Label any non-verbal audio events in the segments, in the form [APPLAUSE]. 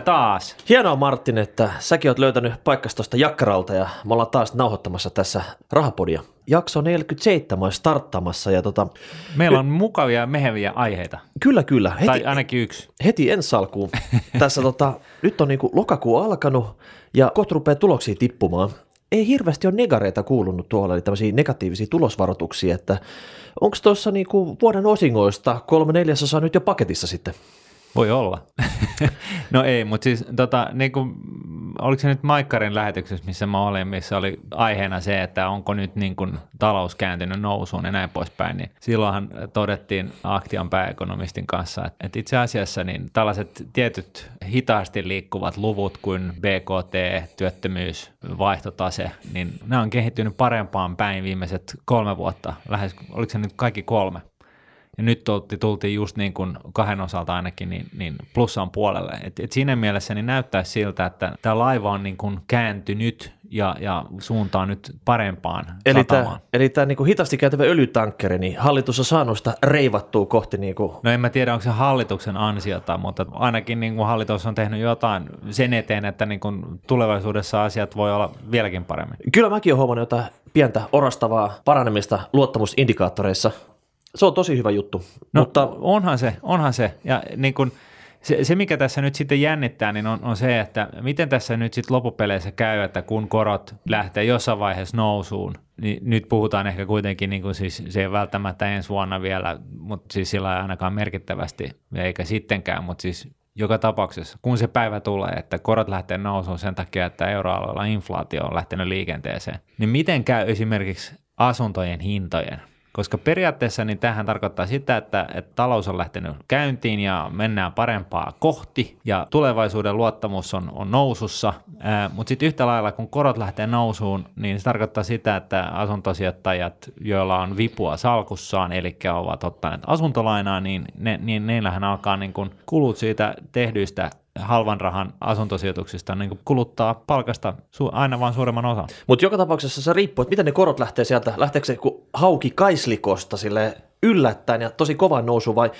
Täällä taas. Hienoa Martin, että säkin oot löytänyt paikkas tuosta jakkaralta ja me ollaan taas nauhoittamassa tässä Rahapodia. Jakso 47 on starttamassa ja tota, Meillä on mukavia, meheviä aiheita. kyllä kyllä, heti, Tai ainakin yksi. heti ensi alkuun. [LAUGHS] Tässä tota, nyt on niinku lokakuu alkanut ja kohta rupeaa tuloksia tippumaan. Ei hirveästi ole negareita kuulunut tuolla, eli tämmöisiä negatiivisia tulosvaroituksia, että onko tuossa niinku vuoden osingoista kolme neljäsosaa nyt jo paketissa sitten? Voi olla. [LAUGHS] no ei, mutta siis tota, niin kuin, oliko se nyt Maikkarin lähetyksessä, missä mä olin, missä oli aiheena se, että onko nyt niin kuin talous kääntynyt nousuun ja näin poispäin, niin silloinhan todettiin Aktion pääekonomistin kanssa, että, että itse asiassa niin tällaiset tietyt hitaasti liikkuvat luvut kuin BKT, työttömyys, vaihtotase, niin ne on kehittynyt parempaan päin viimeiset kolme vuotta, lähes, oliko se nyt kaikki kolme? Ja nyt tulti, tultiin just niin kuin kahden osalta ainakin niin, niin plussan puolelle. Et, et siinä mielessä niin näyttää siltä, että tämä laiva on niin kuin kääntynyt ja, ja suuntaa nyt parempaan Eli tämä, satamaan. eli tämä niinku hitaasti käytävä öljytankkeri, niin hallitus on saanut sitä reivattua kohti niinku No en mä tiedä, onko se hallituksen ansiota, mutta ainakin niin kuin hallitus on tehnyt jotain sen eteen, että niin kuin tulevaisuudessa asiat voi olla vieläkin paremmin. Kyllä mäkin olen huomannut jotain pientä orastavaa paranemista luottamusindikaattoreissa. Se on tosi hyvä juttu, No, mutta onhan se, onhan se. Ja niin kun, se, se, mikä tässä nyt sitten jännittää, niin on, on se, että miten tässä nyt sitten loppupeleissä käy, että kun korot lähtee jossain vaiheessa nousuun, niin nyt puhutaan ehkä kuitenkin, niin kuin siis, se ei välttämättä ensi vuonna vielä, mutta siis sillä ei ainakaan merkittävästi, eikä sittenkään, mutta siis joka tapauksessa, kun se päivä tulee, että korot lähtee nousuun sen takia, että euroalueella inflaatio on lähtenyt liikenteeseen, niin miten käy esimerkiksi asuntojen hintojen? Koska periaatteessa niin tähän tarkoittaa sitä, että, että talous on lähtenyt käyntiin ja mennään parempaa kohti ja tulevaisuuden luottamus on, on nousussa, mutta sitten yhtä lailla kun korot lähtee nousuun, niin se tarkoittaa sitä, että asuntosijoittajat, joilla on vipua salkussaan, eli ovat ottaneet asuntolainaa, niin, ne, niin neillähän alkaa niin kun kulut siitä tehdyistä halvan rahan asuntosijoituksista niin kuluttaa palkasta su- aina vain suuremman osan. Mutta joka tapauksessa se riippuu, että miten ne korot lähtee sieltä, lähteekö se hauki kaislikosta sille yllättäen ja tosi kovan nousu vai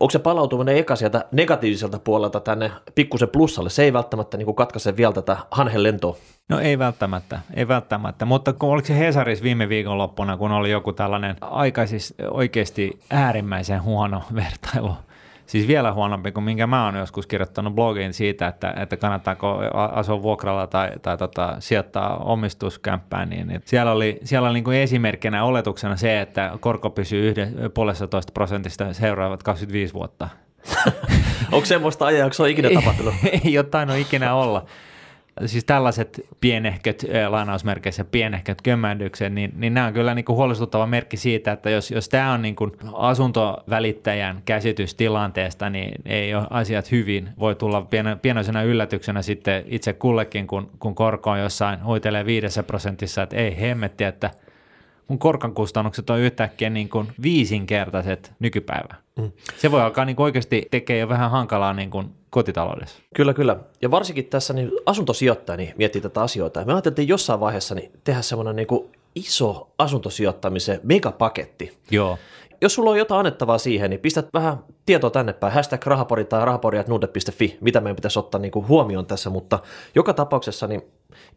onko se palautuminen eka sieltä negatiiviselta puolelta tänne pikkusen plussalle, se ei välttämättä niin katkaise vielä tätä hanhen lentoa. No ei välttämättä, ei välttämättä, mutta kun oliko se Hesaris viime viikonloppuna, kun oli joku tällainen aika siis oikeasti äärimmäisen huono [LAUGHS] vertailu, siis vielä huonompi kuin minkä mä oon joskus kirjoittanut blogiin siitä, että, että kannattaako asua vuokralla tai, tai tota, sijoittaa omistuskämppään, niin, niin siellä oli, siellä oli niin kuin esimerkkinä oletuksena se, että korko pysyy yhden, puolestatoista prosentista seuraavat 25 vuotta. [LAUGHS] onko semmoista ajanjaksoa ikinä tapahtunut? [LAUGHS] ei jotain ole ikinä olla. Siis tällaiset pienehköt, eh, lainausmerkeissä pienehköt kömmähdykset, niin, niin nämä on kyllä niin kuin huolestuttava merkki siitä, että jos, jos tämä on niin kuin asuntovälittäjän käsitys tilanteesta, niin ei ole asiat hyvin. Voi tulla pien, pienoisena yllätyksenä sitten itse kullekin, kun, kun korko on jossain huitelee viidessä prosentissa, että ei hemmetti, että mun korkan kustannukset on yhtäkkiä niin kuin viisinkertaiset nykypäivään. Mm. Se voi alkaa niin kuin oikeasti tekee jo vähän hankalaa niin kuin kotitaloudessa. Kyllä, kyllä. Ja varsinkin tässä niin asuntosijoittaja niin miettii tätä asioita. Me ajateltiin jossain vaiheessa niin tehdä semmoinen niin iso asuntosijoittamisen megapaketti. Joo. Jos sulla on jotain annettavaa siihen, niin pistät vähän tietoa tänne päin. Hashtag rahapori tai rahapori.nuude.fi, mitä meidän pitäisi ottaa niin kuin huomioon tässä, mutta joka tapauksessa niin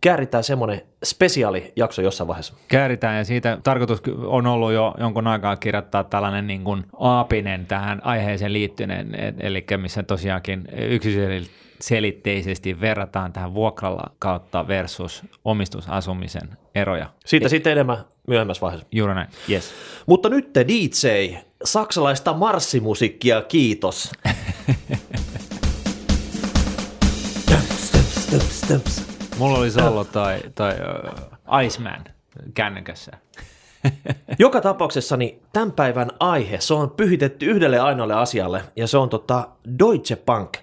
kääritään semmoinen spesiaalijakso jossain vaiheessa. Kääritään ja siitä tarkoitus on ollut jo jonkun aikaa kirjoittaa tällainen niin kuin aapinen tähän aiheeseen liittyen, eli missä tosiaankin yksiselitteisesti verrataan tähän vuokralla kautta versus omistusasumisen eroja. Siitä e- sitten enemmän myöhemmässä vaiheessa. Juuri näin, yes. Mutta nyt te DJ, saksalaista marssimusiikkia, kiitos. stöps, stöps, stöps. Mulla oli Sallo tai, tai uh, Iceman kännykässä. Joka tapauksessa niin tämän päivän aihe, se on pyhitetty yhdelle ainoalle asialle, ja se on tota Deutsche Bank.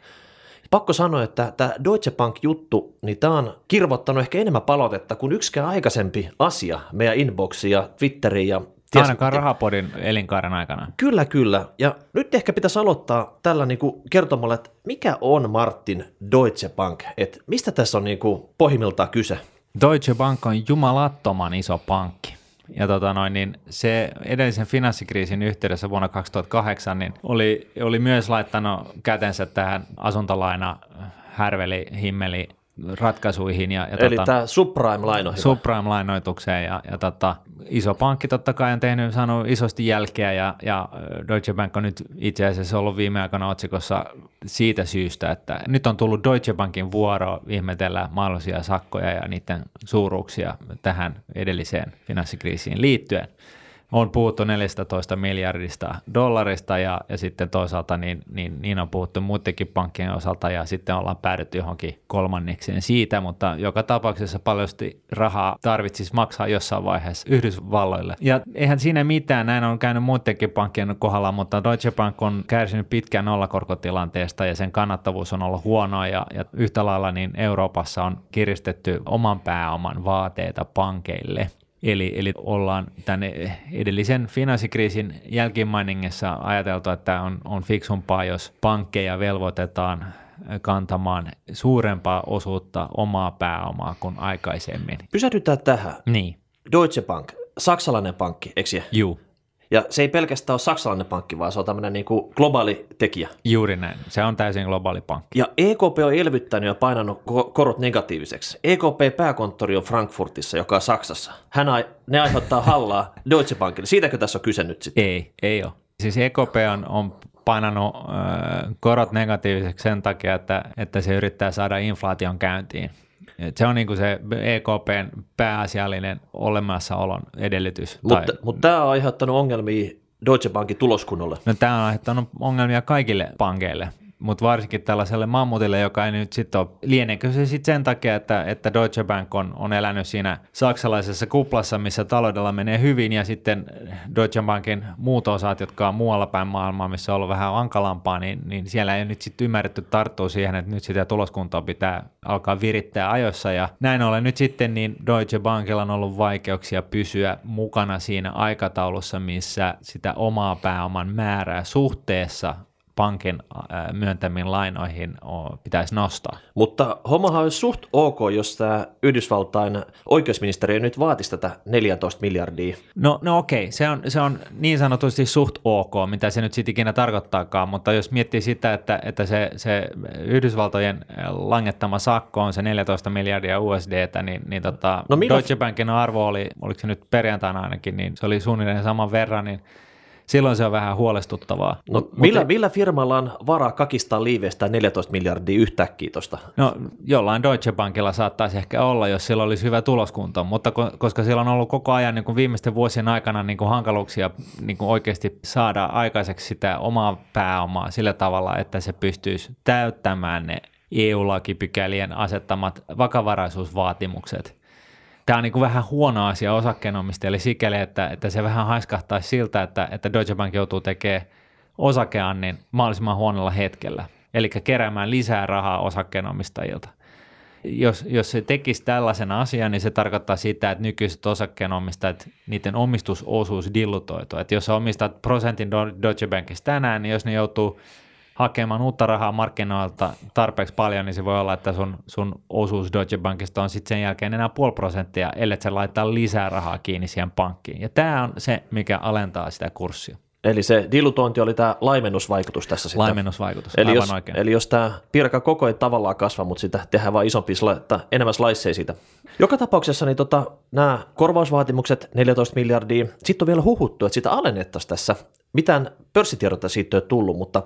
Pakko sanoa, että tämä Deutsche Bank-juttu, niin tämä on kirvottanut ehkä enemmän palautetta kuin yksikään aikaisempi asia meidän inboxiin ja Twitteriin ja Ties, Ainakaan rahapodin elinkaaren aikana. Kyllä, kyllä. Ja nyt ehkä pitäisi aloittaa tällä niin kuin kertomalla, että mikä on Martin Deutsche Bank? Et mistä tässä on niin kuin pohjimmiltaan kyse? Deutsche Bank on jumalattoman iso pankki. Ja tota noin, niin se edellisen finanssikriisin yhteydessä vuonna 2008 niin oli, oli myös laittanut kätensä tähän asuntolaina härveli, himmeli ratkaisuihin. Ja, ja Eli tota, tämä subprime-lainoihin. Subprime-lainoitukseen ja, ja tota, iso pankki totta kai on tehnyt, saanut isosti jälkeä ja, ja Deutsche Bank on nyt itse asiassa ollut viime aikoina otsikossa siitä syystä, että nyt on tullut Deutsche Bankin vuoro ihmetellä mahdollisia sakkoja ja niiden suuruuksia tähän edelliseen finanssikriisiin liittyen on puhuttu 14 miljardista dollarista ja, ja sitten toisaalta niin, niin, niin on puhuttu muidenkin pankkien osalta ja sitten ollaan päädytty johonkin kolmannekseen siitä, mutta joka tapauksessa paljon rahaa tarvitsisi maksaa jossain vaiheessa Yhdysvalloille. Ja eihän siinä mitään, näin on käynyt muidenkin pankkien kohdalla, mutta Deutsche Bank on kärsinyt pitkään nollakorkotilanteesta ja sen kannattavuus on ollut huonoa ja, ja yhtä lailla niin Euroopassa on kiristetty oman pääoman vaateita pankeille. Eli, eli ollaan tänne edellisen finanssikriisin jälkimainingissa ajateltu, että on, on fiksumpaa, jos pankkeja velvoitetaan kantamaan suurempaa osuutta omaa pääomaa kuin aikaisemmin. Pysähdytään tähän. Niin. Deutsche Bank, saksalainen pankki, eikö Juu. Ja se ei pelkästään ole saksalainen pankki, vaan se on tämmöinen niin kuin globaali tekijä. Juuri näin. Se on täysin globaali pankki. Ja EKP on elvyttänyt ja painanut korot negatiiviseksi. EKP-pääkonttori on Frankfurtissa, joka on Saksassa. Hän ai- ne aiheuttaa hallaa [LAUGHS] Deutsche Bankille. Siitäkö tässä on kyse nyt sitten? Ei, ei ole. Siis EKP on, on painanut äh, korot negatiiviseksi sen takia, että, että se yrittää saada inflaation käyntiin. Et se on niin kuin se EKPn pääasiallinen olemassaolon edellytys. Mutta, tai... mutta tämä on aiheuttanut ongelmia Deutsche Bankin tuloskunnolle. No, tämä on aiheuttanut ongelmia kaikille pankeille mutta varsinkin tällaiselle mammutille, joka ei nyt sitten ole, lieneekö se sitten sen takia, että, että Deutsche Bank on, on elänyt siinä saksalaisessa kuplassa, missä taloudella menee hyvin, ja sitten Deutsche Bankin muut osat, jotka on muualla päin maailmaa, missä on ollut vähän ankalampaa, niin, niin siellä ei nyt sitten ymmärretty tarttua siihen, että nyt sitä tuloskuntoa pitää alkaa virittää ajoissa, ja näin ollen nyt sitten niin Deutsche Bankilla on ollut vaikeuksia pysyä mukana siinä aikataulussa, missä sitä omaa pääoman määrää suhteessa pankin myöntämiin lainoihin pitäisi nostaa. Mutta hommahan olisi suht ok, jos tämä Yhdysvaltain oikeusministeriö nyt vaatisi tätä 14 miljardia. No, no okei, se on, se on niin sanotusti suht ok, mitä se nyt sitten ikinä tarkoittaakaan, mutta jos miettii sitä, että, että se, se Yhdysvaltojen langettama sakko on se 14 miljardia USDtä, niin, niin tota, no. Deutsche Bankin arvo oli, oliko se nyt perjantaina ainakin, niin se oli suunnilleen saman verran, niin silloin se on vähän huolestuttavaa. No, Mut, millä, mutta, millä firmalla on varaa kakistaa liivestä 14 miljardia yhtäkkiä tuosta? No jollain Deutsche Bankilla saattaisi ehkä olla, jos sillä olisi hyvä tuloskunto, mutta koska siellä on ollut koko ajan niin kuin viimeisten vuosien aikana niin kuin hankaluuksia niin kuin oikeasti saada aikaiseksi sitä omaa pääomaa sillä tavalla, että se pystyisi täyttämään ne EU-lakipykälien asettamat vakavaraisuusvaatimukset – tämä on niin kuin vähän huono asia osakkeenomistajille sikäli, että, että se vähän haiskahtaisi siltä, että, että Deutsche Bank joutuu tekemään osakeannin mahdollisimman huonolla hetkellä, eli keräämään lisää rahaa osakkeenomistajilta. Jos, jos se tekisi tällaisen asian, niin se tarkoittaa sitä, että nykyiset osakkeenomistajat, niiden omistusosuus dillutoituu. Että jos omistat prosentin Deutsche Bankista tänään, niin jos ne joutuu hakemaan uutta rahaa markkinoilta tarpeeksi paljon, niin se voi olla, että sun, sun osuus Deutsche Bankista on sitten sen jälkeen enää puoli prosenttia, ellei se laittaa lisää rahaa kiinni siihen pankkiin. Ja tämä on se, mikä alentaa sitä kurssia. Eli se dilutointi oli tämä laimennusvaikutus tässä sitten. Laimennusvaikutus, eli aivan jos, oikein. Eli jos tämä pirka koko ei tavallaan kasva, mutta sitä tehdään vain isompi, että enemmän sliceja siitä. Joka tapauksessa niin tota, nämä korvausvaatimukset 14 miljardia, sitten on vielä huhuttu, että sitä alennettaisiin tässä. Mitään pörssitiedotta siitä ei ole tullut, mutta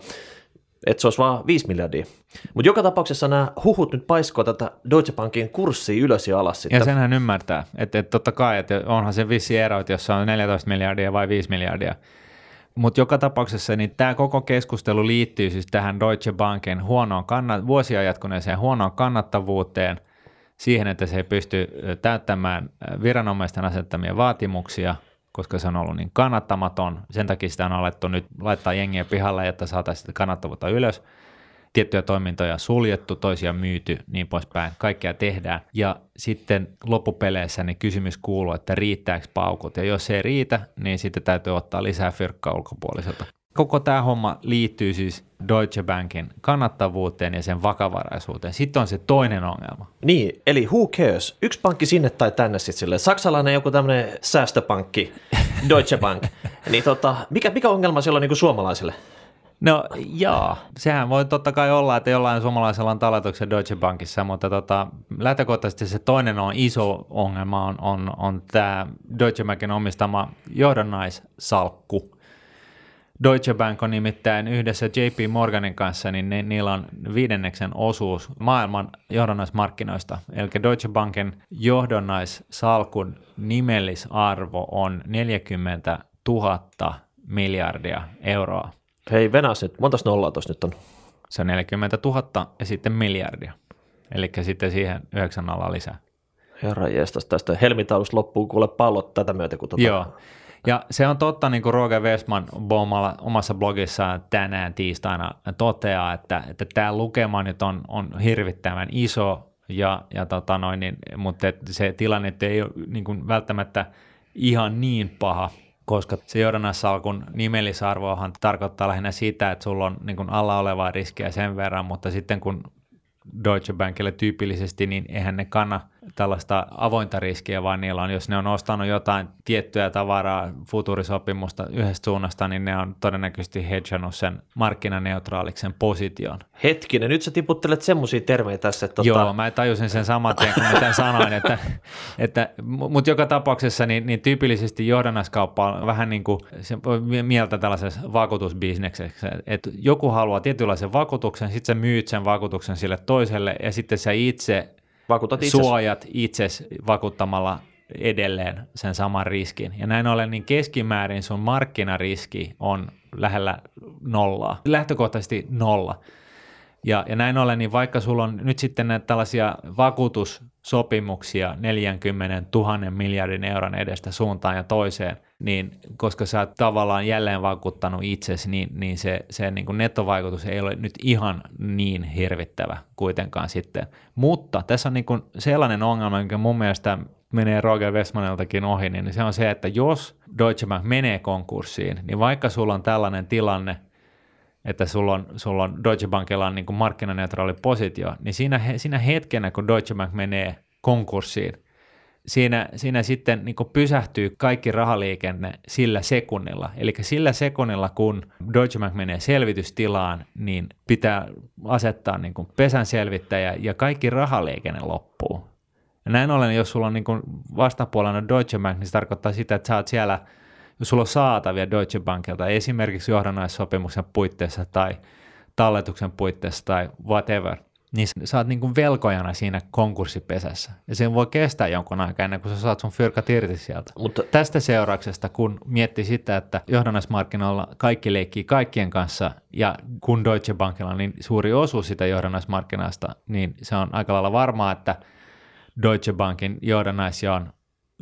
että se olisi vaan 5 miljardia. Mutta joka tapauksessa nämä huhut nyt paiskoo tätä Deutsche Bankin kurssia ylös ja alas. Sitten. Ja senhän ymmärtää, että, että totta kai, että onhan se vissi ero, että jos se on 14 miljardia vai 5 miljardia. Mutta joka tapauksessa niin tämä koko keskustelu liittyy siis tähän Deutsche Bankin huonoon kannat- vuosia jatkuneeseen huonoon kannattavuuteen, siihen, että se ei pysty täyttämään viranomaisten asettamia vaatimuksia – koska se on ollut niin kannattamaton. Sen takia sitä on alettu nyt laittaa jengiä pihalle, että saataisiin sitä kannattavuutta ylös. Tiettyjä toimintoja suljettu, toisia myyty, niin poispäin. Kaikkea tehdään. Ja sitten loppupeleissä niin kysymys kuuluu, että riittääkö paukut. Ja jos ei riitä, niin sitten täytyy ottaa lisää fyrkkaa ulkopuoliselta. Koko tämä homma liittyy siis Deutsche Bankin kannattavuuteen ja sen vakavaraisuuteen. Sitten on se toinen ongelma. Niin, eli who cares? Yksi pankki sinne tai tänne sitten sille. Saksalainen joku tämmöinen säästöpankki, [LAUGHS] Deutsche Bank. niin tota, mikä, mikä ongelma siellä on niin suomalaisille? No jaa, sehän voi totta kai olla, että jollain suomalaisella on talletuksen Deutsche Bankissa, mutta tota, lähtökohtaisesti se toinen on iso ongelma on, on, on tämä Deutsche Bankin omistama johdannaissalkku. Deutsche Bank on nimittäin yhdessä JP Morganin kanssa, niin ne, niillä on viidenneksen osuus maailman johdannaismarkkinoista. Eli Deutsche Bankin johdannaissalkun nimellisarvo on 40 000 miljardia euroa. Hei Venäjä nyt, montas nollaa tuossa nyt on? Se on 40 000 ja sitten miljardia. Eli sitten siihen 9 nollaa lisää. Herra jestas, tästä helmitaulusta loppuu kuule pallot tätä myötä. Kun tota... Joo. Ja se on totta, niin kuin Roger Westman Bomalla omassa blogissaan tänään tiistaina toteaa, että, että tämä lukema nyt on, on hirvittävän iso, ja, ja tota noin, niin, mutta se tilanne ei ole niin kuin välttämättä ihan niin paha, koska se johdannassalkun nimellisarvohan tarkoittaa lähinnä sitä, että sulla on niin kuin alla olevaa riskiä sen verran, mutta sitten kun Deutsche Bankille tyypillisesti, niin eihän ne kanna tällaista avointa riskiä, vaan niillä on, jos ne on ostanut jotain tiettyä tavaraa futurisopimusta yhdestä suunnasta, niin ne on todennäköisesti hedgannut sen markkinaneutraaliksen position. Hetkinen, nyt sä tiputtelet semmoisia termejä tässä. Että tota... Joo, mä tajusin sen saman tien, kun mä tämän sanoin, että, [LAUGHS] että mutta joka tapauksessa niin, niin tyypillisesti johdannaskauppa on vähän niin kuin, se mieltä tällaisessa vakuutusbisneksessä, että joku haluaa tietynlaisen vakuutuksen, sitten sä myyt sen vakuutuksen sille toiselle ja sitten sä itse Vakuutat itses. suojat itse vakuuttamalla edelleen sen saman riskin. Ja näin ollen niin keskimäärin sun markkinariski on lähellä nollaa, lähtökohtaisesti nolla. Ja, ja näin ollen, niin vaikka sulla on nyt sitten näitä tällaisia vakuutussopimuksia 40 000 miljardin euron edestä suuntaan ja toiseen, niin koska sä oot tavallaan jälleen vakuuttanut itsesi, niin, niin se, se niin kuin nettovaikutus ei ole nyt ihan niin hirvittävä kuitenkaan sitten. Mutta tässä on niin kuin sellainen ongelma, mikä mun mielestä menee Roger Westmaniltakin ohi, niin se on se, että jos Deutsche Bank menee konkurssiin, niin vaikka sulla on tällainen tilanne, että sulla on, sulla on Deutsche Bankilla on niin kuin markkinaneutraali positio, niin siinä, siinä hetkenä, kun Deutsche Bank menee konkurssiin, siinä, siinä sitten niin pysähtyy kaikki rahaliikenne sillä sekunnilla. Eli sillä sekunnilla, kun Deutsche Bank menee selvitystilaan, niin pitää asettaa niin kuin pesän selvittäjä ja kaikki rahaliikenne loppuu. Ja näin ollen, jos sulla on niin vastapuolella Deutsche Bank, niin se tarkoittaa sitä, että sä oot siellä – sulla on saatavia Deutsche Bankilta esimerkiksi johdannaissopimuksen puitteissa tai talletuksen puitteissa tai whatever, niin sä oot niin kuin velkojana siinä konkurssipesässä. Ja se voi kestää jonkun aikaa ennen kuin sä saat sun fyrkat irti sieltä. Mutta tästä seurauksesta, kun miettii sitä, että johdannaismarkkinoilla kaikki leikkii kaikkien kanssa, ja kun Deutsche Bankilla on niin suuri osuus sitä johdannaismarkkinasta, niin se on aika lailla varmaa, että Deutsche Bankin johdannaisia on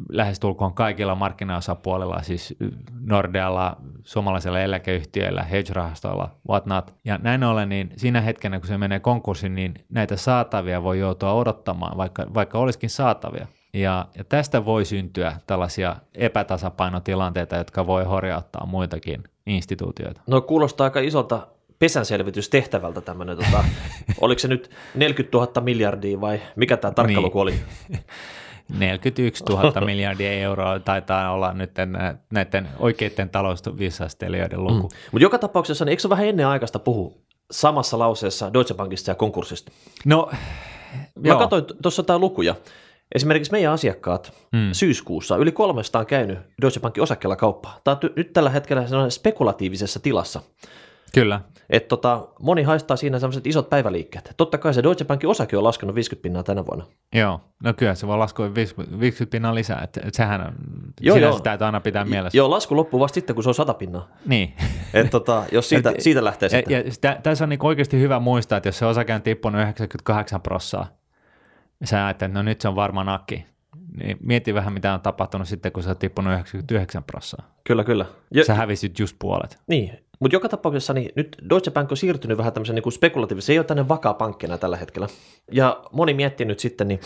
lähestulkoon kaikilla markkinaosapuolilla, siis Nordealla, suomalaisilla eläkeyhtiöillä, hedge-rahastoilla, whatnot. Ja näin ollen, niin siinä hetkenä, kun se menee konkurssiin, niin näitä saatavia voi joutua odottamaan, vaikka, vaikka olisikin saatavia. Ja, ja tästä voi syntyä tällaisia epätasapainotilanteita, jotka voi horjauttaa muitakin instituutioita. No kuulostaa aika isolta pesänselvitystehtävältä tämmöinen, tota, [LAUGHS] oliko se nyt 40 000 miljardia vai mikä tämä tarkka niin. oli? [LAUGHS] 41 000 [LAUGHS] miljardia euroa taitaa olla nyt näiden oikeiden talousvisastelijoiden luku. Mm. Mutta joka tapauksessa, niin eikö se vähän ennen aikaista puhu samassa lauseessa Deutsche Bankista ja konkurssista? No, Mä joo. katsoin tuossa jotain lukuja. Esimerkiksi meidän asiakkaat mm. syyskuussa yli 300 on käynyt Deutsche Bankin osakkeella kauppaa. Tämä on nyt tällä hetkellä spekulatiivisessa tilassa. Kyllä. Et tota, moni haistaa siinä sellaiset isot päiväliikkeet. Totta kai se Deutsche Bankin osake on laskenut 50 pinnaa tänä vuonna. Joo, no kyllä se voi laskea 50 pinnaa lisää, että et sehän on, joo, joo. sitä täytyy aina pitää mielessä. Joo, lasku loppuu vasta sitten, kun se on 100 pinnaa. Niin. Et tota, jos siitä, [LAUGHS] et, siitä lähtee sitten. Ja, ja tässä on niin oikeasti hyvä muistaa, että jos se osake on tippunut 98 prossaa, ja sä ajattelet, että no nyt se on varma nakki, niin mieti vähän, mitä on tapahtunut sitten, kun sä oot tippunut 99 prossaa. Kyllä, kyllä. Ja, sä hävisit just puolet. Niin, mutta joka tapauksessa niin nyt Deutsche Bank on siirtynyt vähän tämmöisen niin spekulatiivisen, se ei ole tänne vakaa pankkina tällä hetkellä. Ja moni miettii nyt sitten, niin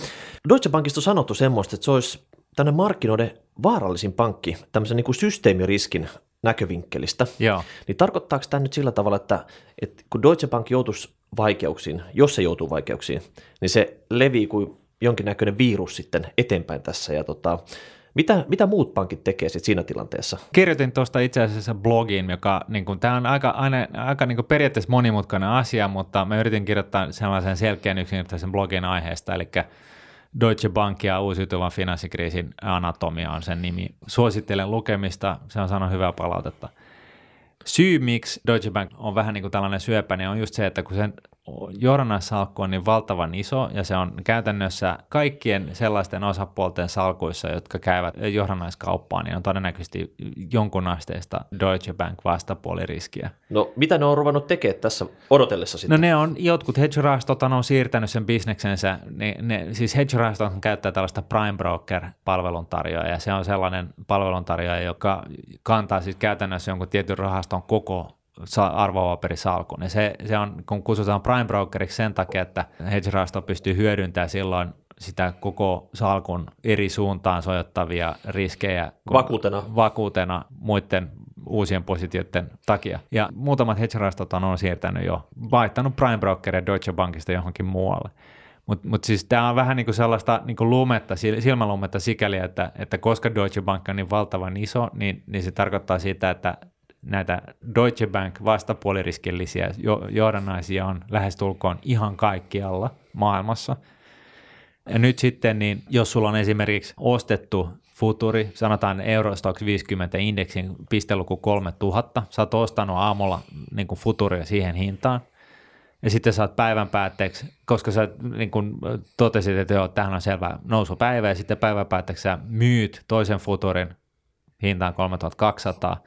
Deutsche Bankista on sanottu semmoista, että se olisi tänne markkinoiden vaarallisin pankki tämmöisen niin kuin systeemiriskin näkövinkkelistä, Joo. niin tarkoittaako tämä nyt sillä tavalla, että, että kun Deutsche Bank joutuisi vaikeuksiin, jos se joutuu vaikeuksiin, niin se levii kuin jonkinnäköinen virus sitten eteenpäin tässä. Ja tota, mitä, mitä muut pankit tekee sitten siinä tilanteessa? Kirjoitin tuosta itse asiassa blogiin, joka, niin kuin, tämä on aika, aina, aika niin periaatteessa monimutkainen asia, mutta mä yritin kirjoittaa sellaisen selkeän yksinkertaisen blogin aiheesta, eli Deutsche Bank ja uusiutuvan finanssikriisin anatomia on sen nimi. Suosittelen lukemista, se on saanut hyvää palautetta. Syy, miksi Deutsche Bank on vähän niin kuin tällainen syöpä, niin on just se, että kun sen johdannaissalkku on niin valtavan iso ja se on käytännössä kaikkien sellaisten osapuolten salkuissa, jotka käyvät johdannaiskauppaan, niin on todennäköisesti jonkun asteista Deutsche Bank vastapuoliriskiä. No mitä ne on ruvennut tekemään tässä odotellessa sitten? No ne on, jotkut hedge-rahastot on siirtänyt sen bisneksensä, ne, ne, siis hedge-rahastot käyttää tällaista prime broker-palveluntarjoa ja se on sellainen palveluntarjoaja, joka kantaa siis käytännössä jonkun tietyn rahaston koko arvopaperisalkun. Ja se, se on, kun kutsutaan prime brokeriksi sen takia, että hedge-rahasto pystyy hyödyntämään silloin sitä koko salkun eri suuntaan sojottavia riskejä vakuutena, vakuutena muiden uusien positioiden takia. Ja muutamat hedge-rahastot on, on siirtänyt jo, vaihtanut prime brokeria Deutsche Bankista johonkin muualle. Mutta mut siis tämä on vähän niinku sellaista niinku lumetta, silmälumetta sikäli, että, että koska Deutsche Bank on niin valtavan iso, niin, niin se tarkoittaa sitä, että näitä Deutsche Bank vastapuoliriskillisiä johdannaisia on lähestulkoon ihan kaikkialla maailmassa. Ja nyt sitten, niin jos sulla on esimerkiksi ostettu futuri, sanotaan Eurostox 50 indeksin pisteluku 3000, sä oot ostanut aamulla niin kuin futuria siihen hintaan, ja sitten saat päivän päätteeksi, koska sä niin kuin totesit, että joo, tähän on selvä nousupäivä, ja sitten päivän päätteeksi sä myyt toisen futurin hintaan 3200,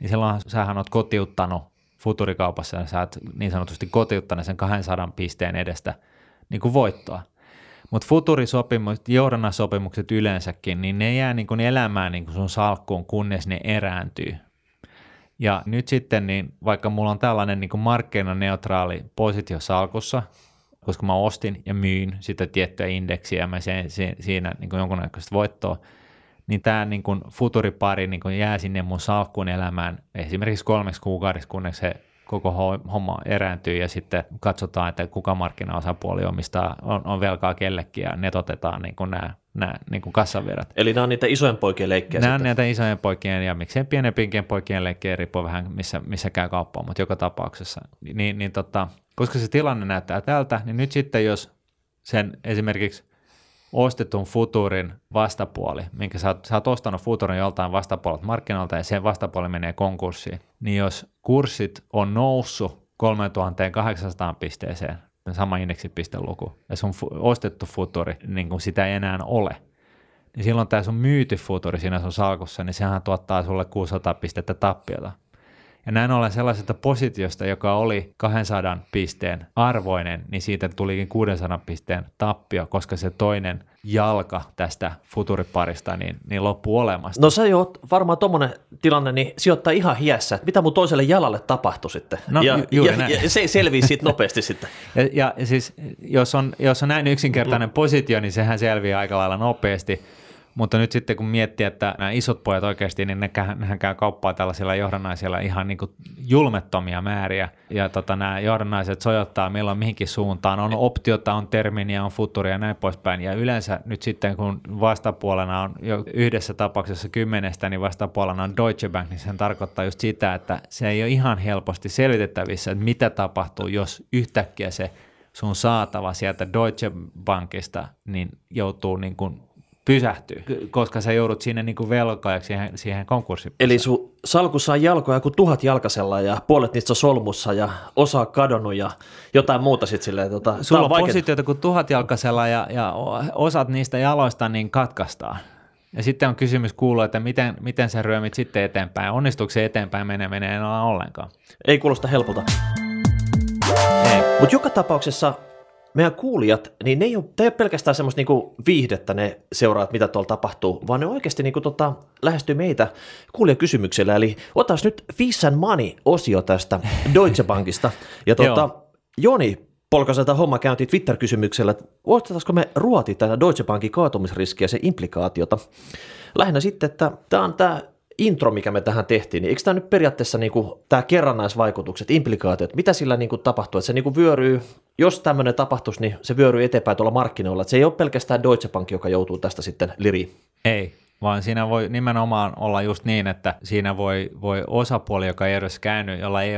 niin silloin sähän oot kotiuttanut futurikaupassa ja sä oot niin sanotusti kotiuttanut sen 200 pisteen edestä niin kuin voittoa. Mutta futurisopimukset, johdannasopimukset yleensäkin, niin ne jää niin kuin elämään niin kuin sun salkkuun, kunnes ne erääntyy. Ja nyt sitten, niin vaikka mulla on tällainen niin markkinaneutraali positio salkussa, koska mä ostin ja myin sitä tiettyä indeksiä ja mä sen, siinä niin kuin jonkunnäköistä voittoa, niin tämä niin kuin futuripari niin kuin jää sinne mun salkkuun elämään esimerkiksi kolmeksi kuukaudeksi, kunnes se koko homma erääntyy ja sitten katsotaan, että kuka markkinaosapuoli omistaa, on, on velkaa kellekin ja netotetaan niin kuin nämä, nämä niin kuin kassavirrat. Eli nämä on niitä isojen poikien leikkejä Nämä on niitä isojen poikien ja miksei pienempien poikien leikkejä, riippuu vähän missä, missä käy kauppaa, mutta joka tapauksessa. Niin, niin tota, koska se tilanne näyttää tältä, niin nyt sitten jos sen esimerkiksi ostetun futurin vastapuoli, minkä sä oot, sä oot ostanut futurin joltain vastapuolelta markkinoilta ja sen vastapuoli menee konkurssiin, niin jos kurssit on noussut 3800 pisteeseen, sama indeksipisteluku, ja sun fu- ostettu futuri, niin kuin sitä ei enää ole, niin silloin tämä sun myyty futuri siinä sun salkussa, niin sehän tuottaa sulle 600 pistettä tappiota. Ja näin ollen sellaisesta positiosta, joka oli 200 pisteen arvoinen, niin siitä tulikin 600 pisteen tappio, koska se toinen jalka tästä futuriparista niin, niin loppuu olemasta. No sä jo varmaan tuommoinen tilanne, niin sijoittaa ihan hiessä, että mitä mun toiselle jalalle tapahtui sitten. No, ja, ju- ja, näin. ja se selvii siitä nopeasti sitten. [LAUGHS] Ja, ja, siis jos on, jos on näin yksinkertainen positio, niin sehän selviää aika lailla nopeasti. Mutta nyt sitten kun miettii, että nämä isot pojat oikeasti, niin ne nehän käy kauppaa tällaisilla johdannaisilla ihan niin kuin julmettomia määriä. Ja tota, nämä johdannaiset sojottaa milloin mihinkin suuntaan. On optiota, on terminia, on futuria ja näin poispäin. Ja yleensä nyt sitten kun vastapuolena on jo yhdessä tapauksessa kymmenestä, niin vastapuolena on Deutsche Bank, niin sen tarkoittaa just sitä, että se ei ole ihan helposti selvitettävissä, että mitä tapahtuu, jos yhtäkkiä se sun saatava sieltä Deutsche Bankista niin joutuu niin kuin pysähtyy, koska sä joudut sinne niin kuin velkaajaksi siihen, siihen konkurssiin. Eli sun salkussa on jalkoja kuin tuhat jalkasella ja puolet niistä on solmussa ja osa kadonnut ja jotain muuta sitten silleen. Tota, Sulla on vaikea... positioita kuin tuhat jalkasella ja, ja osat niistä jaloista niin katkaistaan. Ja sitten on kysymys kuuluu, että miten, miten sä ryömit sitten eteenpäin. Onnistuuko se eteenpäin meneminen enää ollenkaan? Ei kuulosta helpolta. Mutta joka tapauksessa meidän kuulijat, niin ne ei ole, ei ole pelkästään semmoista niinku viihdettä ne seuraat, mitä tuolla tapahtuu, vaan ne oikeasti niinku tota, lähestyy meitä kuulijakysymyksellä. Eli otas nyt Fish and Money-osio tästä Deutsche Bankista. Ja [LAUGHS] tota, Joni polkaselta homma käynti Twitter-kysymyksellä, että voitaisiko me ruoti tätä Deutsche Bankin kaatumisriskiä ja se implikaatiota. Lähinnä sitten, että tämä on tämä intro, mikä me tähän tehtiin, niin eikö tämä nyt periaatteessa niin tämä kerrannaisvaikutukset, implikaatiot, mitä sillä niin kuin tapahtuu, että se niin kuin vyöryy, jos tämmöinen tapahtuisi, niin se vyöryy eteenpäin tuolla markkinoilla, että se ei ole pelkästään Deutsche Bank, joka joutuu tästä sitten liriin. Ei, vaan siinä voi nimenomaan olla just niin, että siinä voi, voi osapuoli, joka ei edes käynyt, jolla ei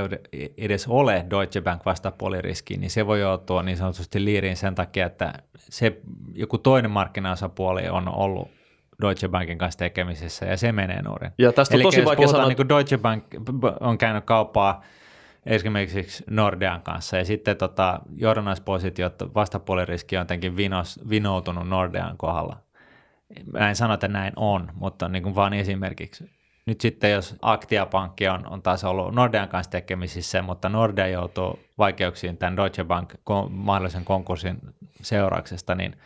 edes ole Deutsche Bank vastapuoliriski, niin se voi joutua niin sanotusti liiriin sen takia, että se joku toinen markkinaosapuoli on ollut Deutsche Bankin kanssa tekemisissä ja se menee nurin. Ja tästä on Eli tosi vaikea sanoa, niin kuin Deutsche Bank on käynyt kauppaa esimerkiksi Nordean kanssa ja sitten tota, johdannaispositiot, vastapuoliriski on jotenkin vinos, vinoutunut Nordean kohdalla. Mä en sano, että näin on, mutta niin kuin vaan esimerkiksi. Nyt sitten jos Aktia-pankki on, on taas ollut Nordean kanssa tekemisissä, mutta Nordea joutuu vaikeuksiin tämän Deutsche Bank mahdollisen konkurssin seurauksesta, niin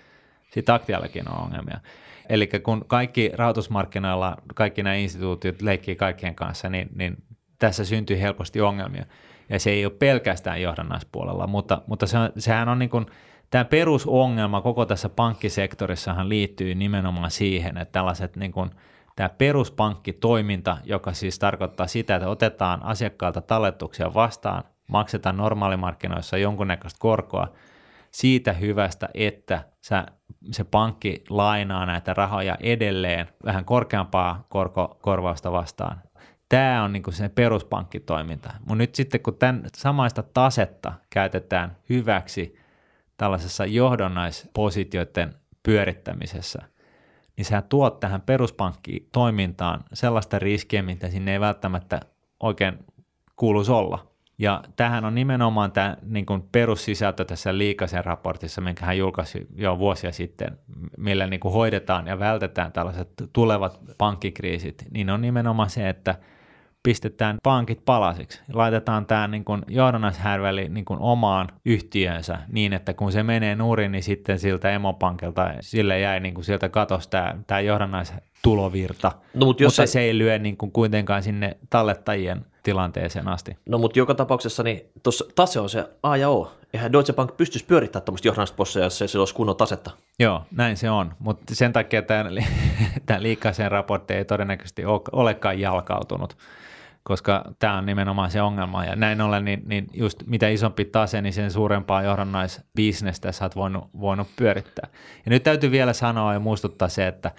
sitten Aktiallakin on ongelmia. Eli kun kaikki rahoitusmarkkinoilla, kaikki nämä instituutiot leikkii kaikkien kanssa, niin, niin tässä syntyy helposti ongelmia. Ja se ei ole pelkästään johdannaispuolella, mutta, mutta se on, sehän on niin kuin, tämä perusongelma koko tässä pankkisektorissahan liittyy nimenomaan siihen, että tällaiset niin kuin, tämä peruspankkitoiminta, joka siis tarkoittaa sitä, että otetaan asiakkaalta talletuksia vastaan, maksetaan normaalimarkkinoissa jonkunnäköistä korkoa siitä hyvästä, että sä, se pankki lainaa näitä rahoja edelleen vähän korkeampaa korko, korvausta vastaan. Tämä on niin se peruspankkitoiminta. Mutta nyt sitten kun tämän samaista tasetta käytetään hyväksi tällaisessa johdonnaispositioiden pyörittämisessä, niin sä tuot tähän peruspankkitoimintaan sellaista riskiä, mitä sinne ei välttämättä oikein kuuluisi olla. Ja tähän on nimenomaan tämä niin kuin perussisältö tässä Liikasen raportissa, minkä hän julkaisi jo vuosia sitten, millä niin kuin hoidetaan ja vältetään tällaiset tulevat pankkikriisit, niin on nimenomaan se, että pistetään pankit palasiksi. Laitetaan tämä niin kuin johdannaishärväli niin kuin omaan yhtiönsä niin, että kun se menee nurin, niin sitten siltä emopankilta, sille jäi niin kuin sieltä katosi tämä, tämä johdannaistulovirta, No, mutta jos mutta se- se ei lyö niin kuin kuitenkaan sinne tallettajien tilanteeseen asti. No mutta joka tapauksessa niin tuossa tase on se A ja O. Eihän Deutsche Bank pystyisi pyörittämään tuommoista johdannaisposseja, jos ei sillä olisi kunnon tasetta. Joo, näin se on, mutta sen takia tämä, [LAUGHS] tämä liikasen raportti ei todennäköisesti ole- olekaan jalkautunut, koska tämä on nimenomaan se ongelma. Ja näin ollen, niin, niin just mitä isompi tase, niin sen suurempaa johdannaisbisnestä sä oot voinut, voinut pyörittää. Ja nyt täytyy vielä sanoa ja muistuttaa se, että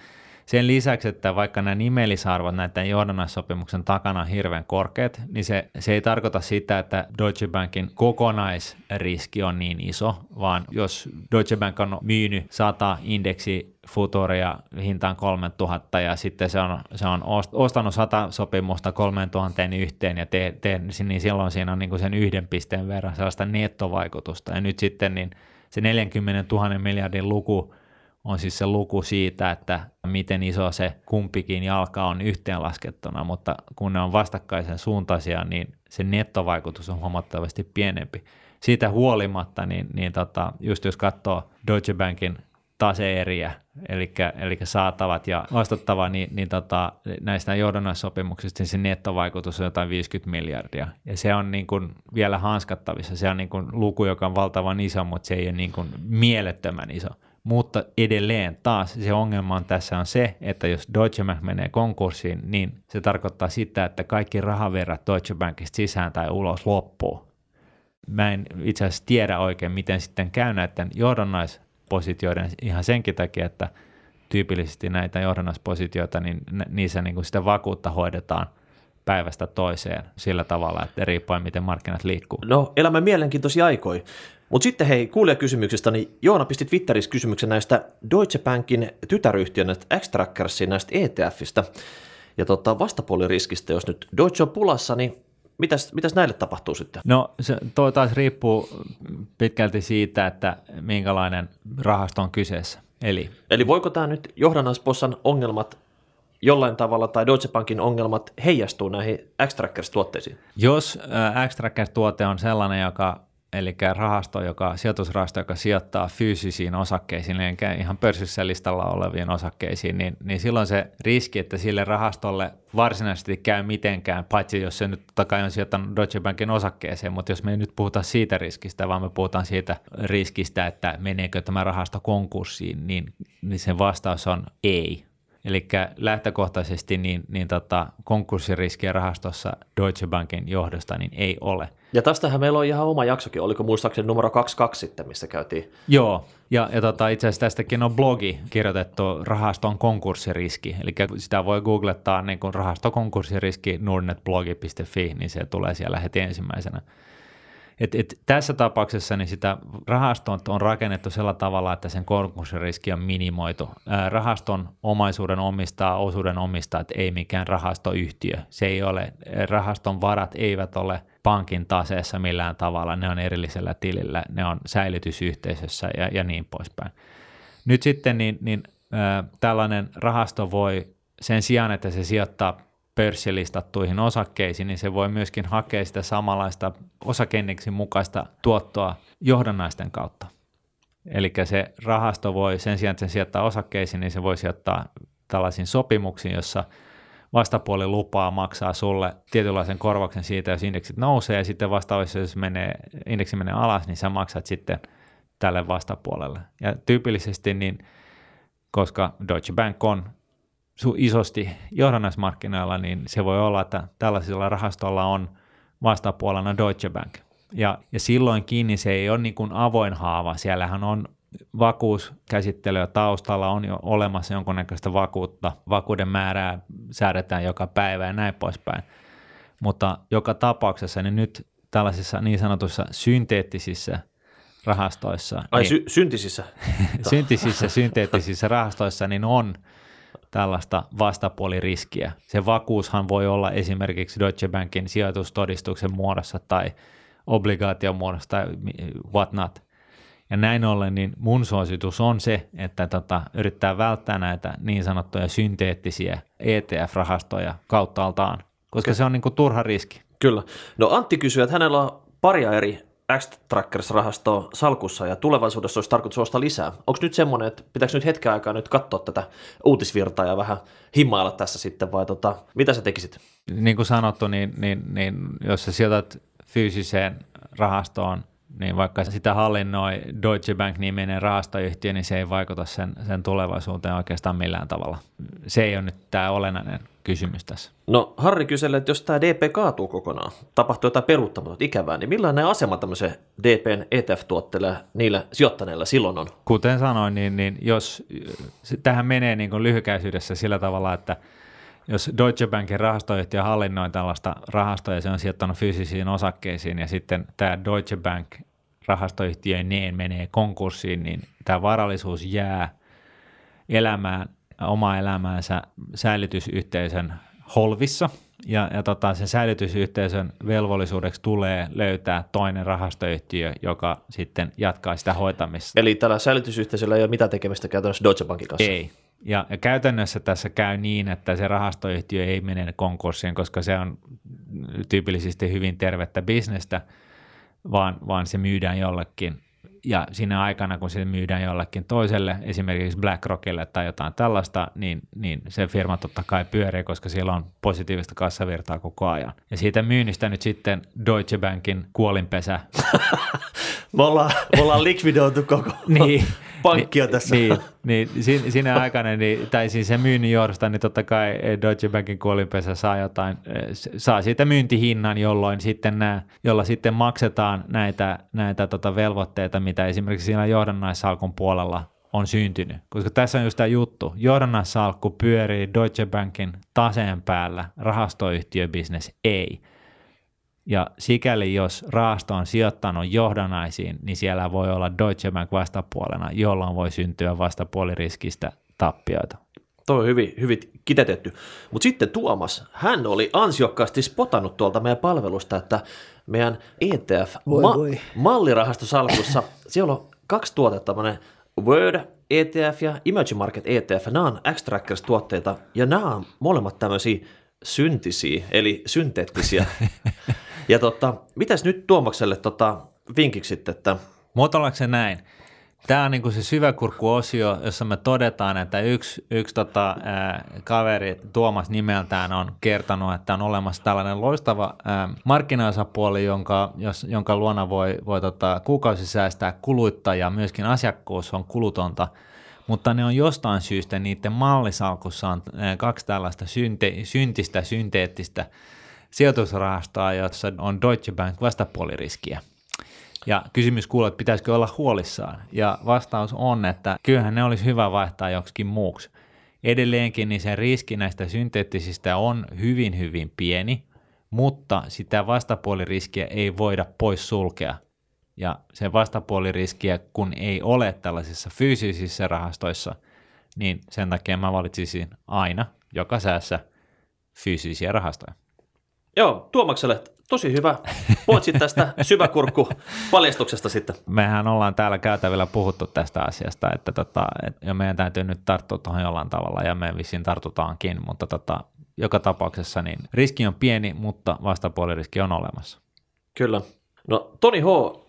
sen lisäksi, että vaikka nämä nimellisarvot näiden johdannaissopimuksen takana on hirveän korkeat, niin se, se ei tarkoita sitä, että Deutsche Bankin kokonaisriski on niin iso, vaan jos Deutsche Bank on myynyt 100 indeksi futuria hintaan 3000 ja sitten se on, se on ost- ostanut 100 sopimusta 3000 yhteen ja te, te, niin silloin siinä on niin sen yhden pisteen verran sellaista nettovaikutusta. Ja nyt sitten niin se 40 000 miljardin luku on siis se luku siitä, että miten iso se kumpikin jalka on yhteenlaskettuna, mutta kun ne on vastakkaisen suuntaisia, niin se nettovaikutus on huomattavasti pienempi. Siitä huolimatta, niin, niin tota, just jos katsoo Deutsche Bankin taseeriä, eli, eli saatavat ja vastattava, niin, niin tota, näistä johdannaissopimuksista niin se nettovaikutus on jotain 50 miljardia. Ja se on niin kuin vielä hanskattavissa. Se on niin kuin luku, joka on valtavan iso, mutta se ei ole niin kuin mielettömän iso. Mutta edelleen taas se ongelma on tässä on se, että jos Deutsche Bank menee konkurssiin, niin se tarkoittaa sitä, että kaikki rahaverrat Deutsche Bankista sisään tai ulos loppuu. Mä en itse asiassa tiedä oikein, miten sitten käy näiden johdannaispositioiden ihan senkin takia, että tyypillisesti näitä johdannaispositioita, niin niissä niin kuin sitä vakuutta hoidetaan päivästä toiseen sillä tavalla, että riippuen miten markkinat liikkuu. No, elämä mielenkiintoisia aikoja. Mutta sitten hei, kuulijakysymyksestä, niin Joona pisti Twitterissä kysymyksen näistä Deutsche Bankin tytäryhtiön näistä X-Trackersin näistä ETFistä ja tota, vastapuoliriskistä, jos nyt Deutsche on pulassa, niin mitäs, mitäs näille tapahtuu sitten? No se toi taas riippuu pitkälti siitä, että minkälainen rahasto on kyseessä. Eli Eli voiko tämä nyt johdannaispossan ongelmat jollain tavalla tai Deutsche Bankin ongelmat heijastuu näihin X-Trackers-tuotteisiin? jos äh, X-Tracker-tuote on sellainen, joka eli rahasto, joka, sijoitusrahasto, joka sijoittaa fyysisiin osakkeisiin, eli ihan pörssissä listalla oleviin osakkeisiin, niin, niin silloin se riski, että sille rahastolle varsinaisesti käy mitenkään, paitsi jos se nyt totta kai on sijoittanut Deutsche Bankin osakkeeseen, mutta jos me ei nyt puhuta siitä riskistä, vaan me puhutaan siitä riskistä, että meneekö tämä rahasto konkurssiin, niin, niin sen vastaus on ei. Eli lähtökohtaisesti niin, niin tota, konkurssiriskiä rahastossa Deutsche Bankin johdosta niin ei ole. Ja tästähän meillä on ihan oma jaksokin, oliko muistaakseni numero 22 sitten, missä käytiin. Joo, ja, ja tota, itse asiassa tästäkin on blogi kirjoitettu rahaston konkurssiriski, eli sitä voi googlettaa niin kuin rahastokonkurssiriski nordnetblogi.fi, niin se tulee siellä heti ensimmäisenä. Et, et tässä tapauksessa niin sitä rahaston on rakennettu sillä tavalla, että sen konkurssiriski on minimoitu. Rahaston omaisuuden omistaa, osuuden omistaa, että ei mikään rahastoyhtiö. Se ei ole, rahaston varat eivät ole pankin taseessa millään tavalla, ne on erillisellä tilillä, ne on säilytysyhteisössä ja, ja niin poispäin. Nyt sitten niin, niin ää, tällainen rahasto voi sen sijaan, että se sijoittaa pörssilistattuihin osakkeisiin, niin se voi myöskin hakea sitä samanlaista osakenneksin mukaista tuottoa johdannaisten kautta. Eli se rahasto voi sen sijaan, että se sijoittaa osakkeisiin, niin se voi sijoittaa tällaisiin sopimuksiin, jossa vastapuoli lupaa maksaa sulle tietynlaisen korvauksen siitä, jos indeksit nousee ja sitten vastaavassa, jos menee, indeksi menee alas, niin sä maksat sitten tälle vastapuolelle. Ja tyypillisesti niin, koska Deutsche Bank on isosti johdannaismarkkinoilla, niin se voi olla, että tällaisilla rahastolla on vastapuolena Deutsche Bank. Ja, ja silloinkin niin se ei ole niin kuin avoin haava. Siellähän on vakuuskäsittelyä taustalla, on jo olemassa jonkunnäköistä vakuutta. Vakuuden määrää säädetään joka päivä ja näin poispäin. Mutta joka tapauksessa niin nyt tällaisissa niin sanotuissa synteettisissä rahastoissa. Ai niin, sy- syntisissä? [LAUGHS] syntisissä, synteettisissä rahastoissa niin on tällaista vastapuoliriskiä. Se vakuushan voi olla esimerkiksi Deutsche Bankin sijoitustodistuksen muodossa tai obligaation muodossa tai whatnot. Ja näin ollen niin mun suositus on se, että tota, yrittää välttää näitä niin sanottuja synteettisiä ETF-rahastoja kauttaaltaan, koska se on niin kuin turha riski. Kyllä. No Antti kysyy, että hänellä on paria eri X-Trackers-rahastoa salkussa ja tulevaisuudessa olisi tarkoitus ostaa lisää. Onko nyt semmoinen, että pitääkö nyt hetken aikaa nyt katsoa tätä uutisvirtaa ja vähän himmailla tässä sitten vai tota, mitä sä tekisit? Niin kuin sanottu, niin, niin, niin jos sä sijoitat fyysiseen rahastoon, niin vaikka sitä hallinnoi Deutsche Bank-niminen rahastoyhtiö, niin se ei vaikuta sen, sen tulevaisuuteen oikeastaan millään tavalla. Se ei ole nyt tämä olennainen kysymys tässä. No Harri kyselee, että jos tämä DP kaatuu kokonaan, tapahtuu jotain peruuttamatonta ikävää, niin millainen asema tämmöisen DPn ETF-tuotteille niillä sijoittaneilla silloin on? Kuten sanoin, niin, niin jos tähän menee niin lyhykäisyydessä sillä tavalla, että jos Deutsche Bankin rahastoyhtiö hallinnoi tällaista rahastoa ja se on sijoittanut fyysisiin osakkeisiin ja sitten tämä Deutsche Bank rahastoyhtiöineen menee konkurssiin, niin tämä varallisuus jää elämään, oma elämäänsä säilytysyhteisön holvissa ja, ja tota, sen säilytysyhteisön velvollisuudeksi tulee löytää toinen rahastoyhtiö, joka sitten jatkaa sitä hoitamista. Eli tällä säilytysyhteisöllä ei ole mitään tekemistä käytännössä Deutsche Bankin kanssa? Ei, ja käytännössä tässä käy niin, että se rahastoyhtiö ei mene konkurssiin, koska se on tyypillisesti hyvin tervettä bisnestä, vaan, vaan se myydään jollekin. Ja siinä aikana, kun se myydään jollekin toiselle, esimerkiksi BlackRockille tai jotain tällaista, niin, niin se firma totta kai pyörii, koska siellä on positiivista kassavirtaa koko ajan. Ja siitä myynnistä nyt sitten Deutsche Bankin kuolinpesä. [LAUGHS] me, ollaan, me ollaan likvidoitu koko [LAUGHS] niin, pankkia tässä. Niin, niin siinä, siinä aikana, niin, tai siis sen myynnin johdosta, niin totta kai Deutsche Bankin kuolinpesä saa jotain, saa siitä myyntihinnan, jolloin sitten nämä, jolla sitten maksetaan näitä, näitä tota velvoitteita, mitä esimerkiksi siinä johdannaissalkun puolella on syntynyt. Koska tässä on just tämä juttu. Johdannaissalkku pyörii Deutsche Bankin taseen päällä, rahastoyhtiöbisnes ei. Ja sikäli jos rahasto on sijoittanut johdannaisiin, niin siellä voi olla Deutsche Bank vastapuolena, jolloin voi syntyä vastapuoliriskistä tappioita. Tuo on hyvin, hyvin kitetetty. Mutta sitten Tuomas, hän oli ansiokkaasti spotannut tuolta meidän palvelusta, että meidän ETF-mallirahastosalkussa, [LAUGHS] siellä on kaksi tuotetta, Word ETF ja Emerging Market ETF, nämä on x tuotteita ja nämä on molemmat tämmöisiä syntisiä, eli synteettisiä. [LAUGHS] ja tota, mitäs nyt Tuomakselle tota, vinkiksi sitten, että... Muotoillaanko se näin? Tämä on niin se syväkurkkuosio, jossa me todetaan, että yksi, yksi tota, ää, kaveri Tuomas nimeltään on kertonut, että on olemassa tällainen loistava ää, markkinaosapuoli, jonka, jos, jonka luona voi, voi tota, kuukausi säästää kuluttaja, myöskin asiakkuus on kulutonta mutta ne on jostain syystä, niiden mallisalkussa on kaksi tällaista synte, syntistä, synteettistä sijoitusrahastoa, jossa on Deutsche Bank vastapuoliriskiä. Ja kysymys kuuluu, että pitäisikö olla huolissaan. Ja vastaus on, että kyllähän ne olisi hyvä vaihtaa joksikin muuksi. Edelleenkin niin se riski näistä synteettisistä on hyvin, hyvin pieni, mutta sitä vastapuoliriskiä ei voida pois sulkea. Ja se vastapuoliriskiä, kun ei ole tällaisissa fyysisissä rahastoissa, niin sen takia mä valitsisin aina joka säässä fyysisiä rahastoja. Joo, Tuomakselle tosi hyvä pointsi tästä syväkurkku paljastuksesta sitten. Mehän ollaan täällä käytävillä puhuttu tästä asiasta, että tota, et, ja meidän täytyy nyt tarttua tuohon jollain tavalla, ja me vissiin tartutaankin, mutta tota, joka tapauksessa niin riski on pieni, mutta vastapuoliriski on olemassa. Kyllä. No Toni H.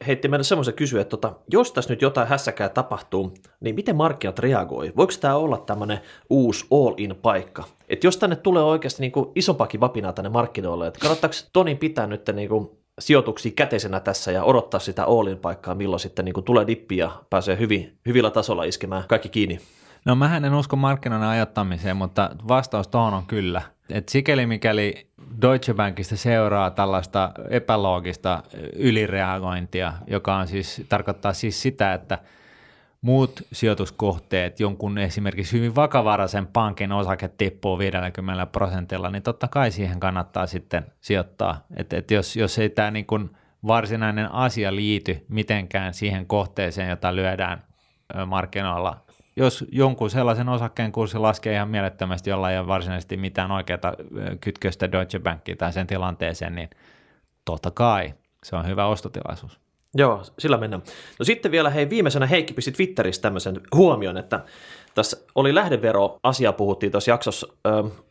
heitti meille semmoisen kysyä, että tota, jos tässä nyt jotain hässäkää tapahtuu, niin miten markkinat reagoi? Voiko tämä olla tämmöinen uusi all-in paikka? Että jos tänne tulee oikeasti niin kuin isompakin vapinaa tänne markkinoille, että kannattaako Toni pitää nyt niin kuin sijoituksia käteisenä tässä ja odottaa sitä all-in paikkaa, milloin sitten niin kuin tulee dippi ja pääsee hyvin, hyvillä tasolla iskemään kaikki kiinni? No mä en usko markkinoiden ajattamiseen, mutta vastaus tuohon on kyllä. Et sikäli mikäli Deutsche Bankista seuraa tällaista epäloogista ylireagointia, joka on siis, tarkoittaa siis sitä, että muut sijoituskohteet, jonkun esimerkiksi hyvin vakavaraisen pankin osake tippuu 50 prosentilla, niin totta kai siihen kannattaa sitten sijoittaa. Et, et jos, jos ei tämä niin kuin varsinainen asia liity mitenkään siihen kohteeseen, jota lyödään markkinoilla jos jonkun sellaisen osakkeen kurssi laskee ihan mielettömästi, jolla ei ole varsinaisesti mitään oikeaa kytköstä Deutsche Bankiin tai sen tilanteeseen, niin totta kai se on hyvä ostotilaisuus. Joo, sillä mennään. No sitten vielä hei viimeisenä Heikki pisti Twitterissä tämmöisen huomion, että tässä oli lähdevero-asia puhuttiin tuossa jaksossa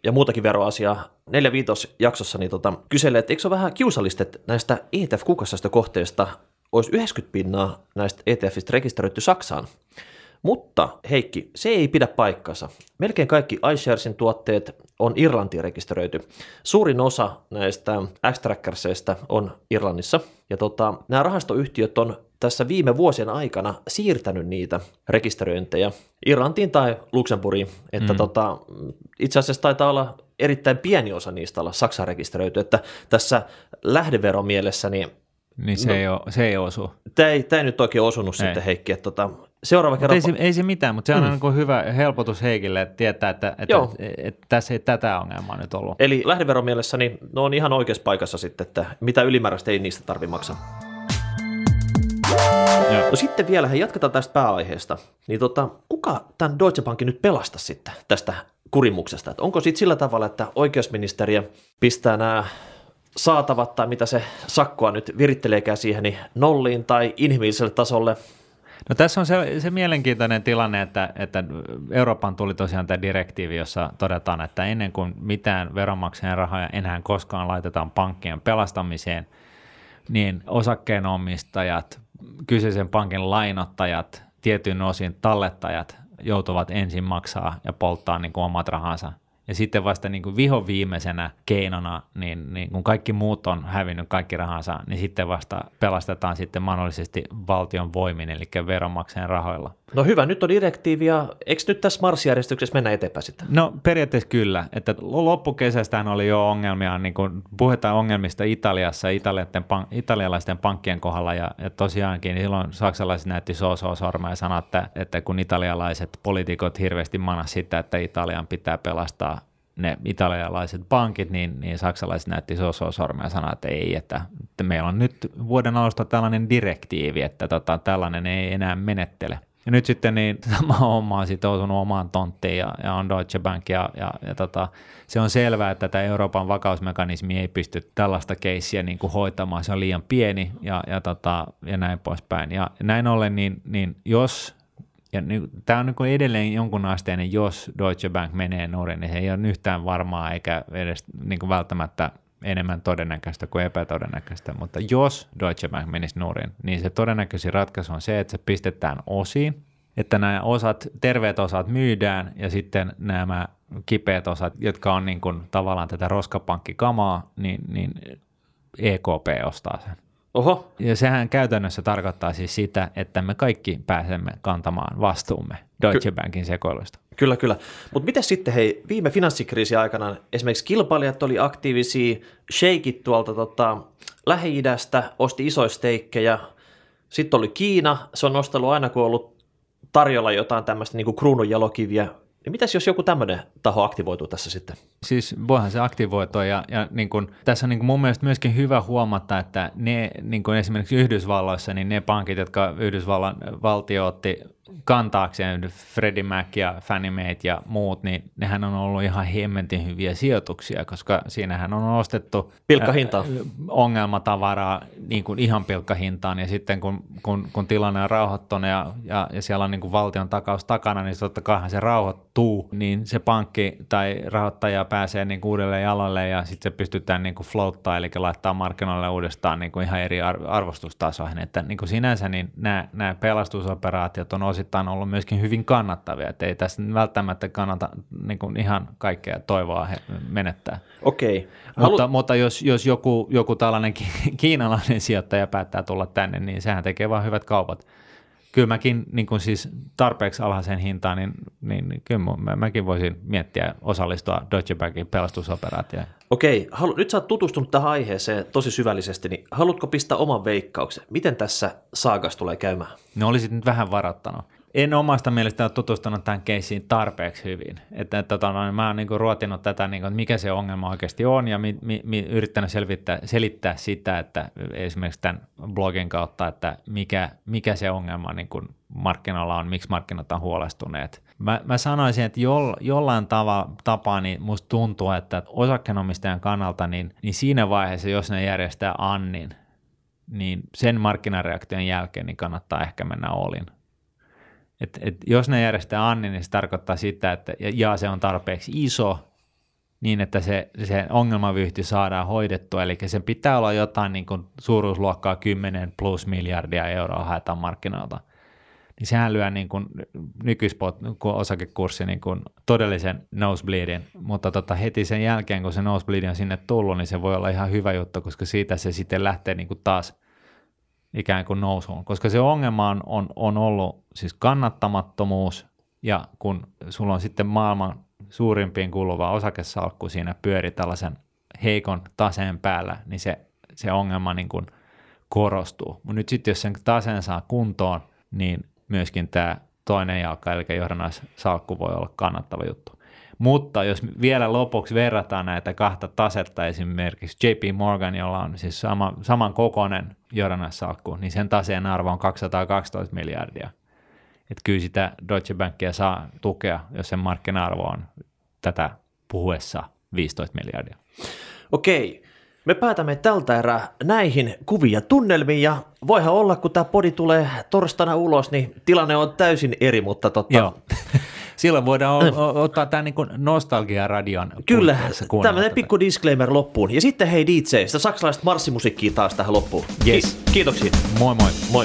ja muutakin veroasiaa neljä viitos jaksossa, niin tota, kyseli, että eikö se ole vähän kiusallista, että näistä ETF kohteista olisi 90 pinnaa näistä ETFistä rekisteröity Saksaan. Mutta Heikki, se ei pidä paikkansa. Melkein kaikki iSharesin tuotteet on Irlantiin rekisteröity. Suurin osa näistä X-Trackersista on Irlannissa. Ja tota, nämä rahastoyhtiöt on tässä viime vuosien aikana siirtänyt niitä rekisteröintejä Irlantiin tai Luxemburgiin. Että mm. tota, itse asiassa taitaa olla erittäin pieni osa niistä olla Saksan rekisteröity. Että tässä lähdeveron mielessä niin niin se, no, ei, ole, se ei osu. Tämä ei, tämä ei nyt oikein osunut ei. sitten Heikki. Että tota, seuraava kerran... Ei se, ei se mitään, mutta se on mm. niin hyvä helpotus Heikille, että tietää, että, että, että, että, että tässä ei tätä ongelmaa nyt ollut. Eli lähdeveron mielessä niin ne on ihan oikeassa paikassa sitten, että mitä ylimääräistä ei niistä tarvitse maksaa. Joo. No sitten vielä, he jatketaan tästä pääaiheesta. Niin tota, kuka tämän Deutsche Bankin nyt pelasta sitten tästä kurimuksesta? Että onko sitten sillä tavalla, että oikeusministeriö pistää nämä saatavat tai mitä se sakkoa nyt viritteleekään siihen niin nolliin tai inhimilliselle tasolle. No tässä on se, se mielenkiintoinen tilanne, että, että Euroopan tuli tosiaan tämä direktiivi, jossa todetaan, että ennen kuin mitään veronmaksajan rahoja enää koskaan laitetaan pankkien pelastamiseen, niin osakkeenomistajat, kyseisen pankin lainottajat, tietyn osin tallettajat joutuvat ensin maksaa ja polttaa niin kuin omat rahansa ja sitten vasta niin kuin viho viimeisenä keinona, niin, niin kun kaikki muut on hävinnyt kaikki rahansa, niin sitten vasta pelastetaan sitten mahdollisesti valtion voimin, eli veronmaksajan rahoilla. No hyvä, nyt on direktiivi ja eikö nyt tässä marssijärjestyksessä mennä eteenpäin sitten? No periaatteessa kyllä, että loppukesästään oli jo ongelmia, niin kuin puhutaan ongelmista Italiassa italialaisten pankkien kohdalla ja, ja tosiaankin silloin saksalaiset näytti so sormaa ja sanoi, että, että kun italialaiset poliitikot hirveästi manas sitä, että Italian pitää pelastaa ne italialaiset pankit, niin, niin saksalaiset näytti so sormea ja sanoi, että ei, että, että meillä on nyt vuoden alusta tällainen direktiivi, että tota, tällainen ei enää menettele. Ja nyt sitten niin [LAUGHS] sama homma on sitoutunut omaan tonttiin ja, ja on Deutsche Bank ja, ja, ja tota, se on selvää, että tämä Euroopan vakausmekanismi ei pysty tällaista keissiä niin kuin hoitamaan, se on liian pieni ja, ja, tota, ja näin poispäin. Ja näin ollen, niin, niin jos ja niin, tämä on niin edelleen jonkun asteinen, jos Deutsche Bank menee nurin, niin se ei ole yhtään varmaa eikä edes niin kuin välttämättä enemmän todennäköistä kuin epätodennäköistä, mutta jos Deutsche Bank menisi nurin, niin se todennäköisin ratkaisu on se, että se pistetään osiin, että nämä osat, terveet osat myydään ja sitten nämä kipeät osat, jotka on niin kuin tavallaan tätä roskapankkikamaa, niin, niin EKP ostaa sen. Oho. Ja sehän käytännössä tarkoittaa siis sitä, että me kaikki pääsemme kantamaan vastuumme Deutsche Ky- Bankin sekoilusta. Kyllä, kyllä. Mutta miten sitten, hei, viime finanssikriisin aikana esimerkiksi kilpailijat oli aktiivisia, sheikit tuolta tota, Lähi-idästä osti isoja steikkejä, sitten oli Kiina, se on nostellut aina kun on ollut tarjolla jotain tämmöistä niin kruununjalokiviä niin mitäs jos joku tämmöinen taho aktivoituu tässä sitten? Siis voihan se aktivoitua ja, ja niin kun, tässä on niin kun mun mielestä myöskin hyvä huomata, että ne niin kun esimerkiksi Yhdysvalloissa, niin ne pankit, jotka Yhdysvallan valtio otti kantaakseen Freddie Mac ja Fannie Mae ja muut, niin nehän on ollut ihan hemmentin hyviä sijoituksia, koska siinähän on ostettu pilkkahinta. ongelmatavaraa niin kuin ihan pilkkahintaan ja sitten kun, kun, kun tilanne on rauhoittunut ja, ja, ja siellä on niin kuin valtion takaus takana, niin totta kai se rauhoittuu, niin se pankki tai rahoittaja pääsee niin kuin uudelle jalalle ja sitten se pystytään niin kuin floattaa, eli laittaa markkinoille uudestaan niin kuin ihan eri arvostustasoihin, että niin kuin sinänsä niin nämä, nämä pelastusoperaatiot on osittain ollut myöskin hyvin kannattavia, että ei tässä välttämättä kannata niin kuin ihan kaikkea toivoa menettää. Okei. Okay. Halu... Mutta, mutta jos, jos joku, joku tällainen kiinalainen sijoittaja päättää tulla tänne, niin sehän tekee vain hyvät kaupat. Kyllä mäkin niin kuin siis tarpeeksi alhaiseen hintaan, niin, niin, niin kyllä mä, mäkin voisin miettiä osallistua Deutsche Bankin pelastusoperaatioon. Okei, halu, nyt sä oot tutustunut tähän aiheeseen tosi syvällisesti, niin haluatko pistää oman veikkauksen? Miten tässä saagas tulee käymään? No olisit nyt vähän varoittanut en omasta mielestä ole tutustunut tähän keissiin tarpeeksi hyvin. Että, että tota, no, mä oon niin ruotinut tätä, niin kuin, että mikä se ongelma oikeasti on ja mi, mi, mi, yrittänyt selvittää, selittää sitä, että esimerkiksi tämän blogin kautta, että mikä, mikä se ongelma niin kuin markkinoilla on, miksi markkinat on huolestuneet. Mä, mä sanoisin, että jo, jollain tava, tapaa niin musta tuntuu, että osakkeenomistajan kannalta, niin, niin siinä vaiheessa, jos ne järjestää Annin, niin sen markkinareaktion jälkeen niin kannattaa ehkä mennä olin et, et jos ne järjestää Anni, niin se tarkoittaa sitä, että ja, ja se on tarpeeksi iso, niin että se, se ongelmavyyhti saadaan hoidettua, eli sen pitää olla jotain niin kuin suuruusluokkaa 10 plus miljardia euroa haetaan markkinoilta. Niin sehän lyö niin kuin nykyspot, kun osakekurssi niin kuin todellisen nosebleedin, mutta tota heti sen jälkeen, kun se nosebleed on sinne tullut, niin se voi olla ihan hyvä juttu, koska siitä se sitten lähtee niin kuin taas ikään kuin nousuun, koska se ongelma on, on, on ollut siis kannattamattomuus, ja kun sulla on sitten maailman suurimpiin kuuluva osakesalkku siinä pyöri tällaisen heikon taseen päällä, niin se, se ongelma niin kuin korostuu. Mutta nyt sitten jos sen taseen saa kuntoon, niin myöskin tämä toinen jalka, eli johdannaissalkku voi olla kannattava juttu. Mutta jos vielä lopuksi verrataan näitä kahta tasetta esimerkiksi JP Morgan, jolla on siis sama, saman kokoinen johdannaissalkku, niin sen taseen arvo on 212 miljardia. Et kyllä sitä Deutsche Bankia saa tukea, jos sen markkina-arvo on tätä puhuessa 15 miljardia. Okei, me päätämme tältä erää näihin kuvia tunnelmiin ja voihan olla, kun tämä podi tulee torstaina ulos, niin tilanne on täysin eri, mutta totta, Joo. [LAUGHS] silloin voidaan o- ottaa tämä niin nostalgia-radion Kyllä, tämmöinen pikku disclaimer loppuun. Ja sitten hei DJ, sitä saksalaista marssimusiikkia taas tähän loppuun. Yes. Ki- kiitoksia. Moi moi. Moi.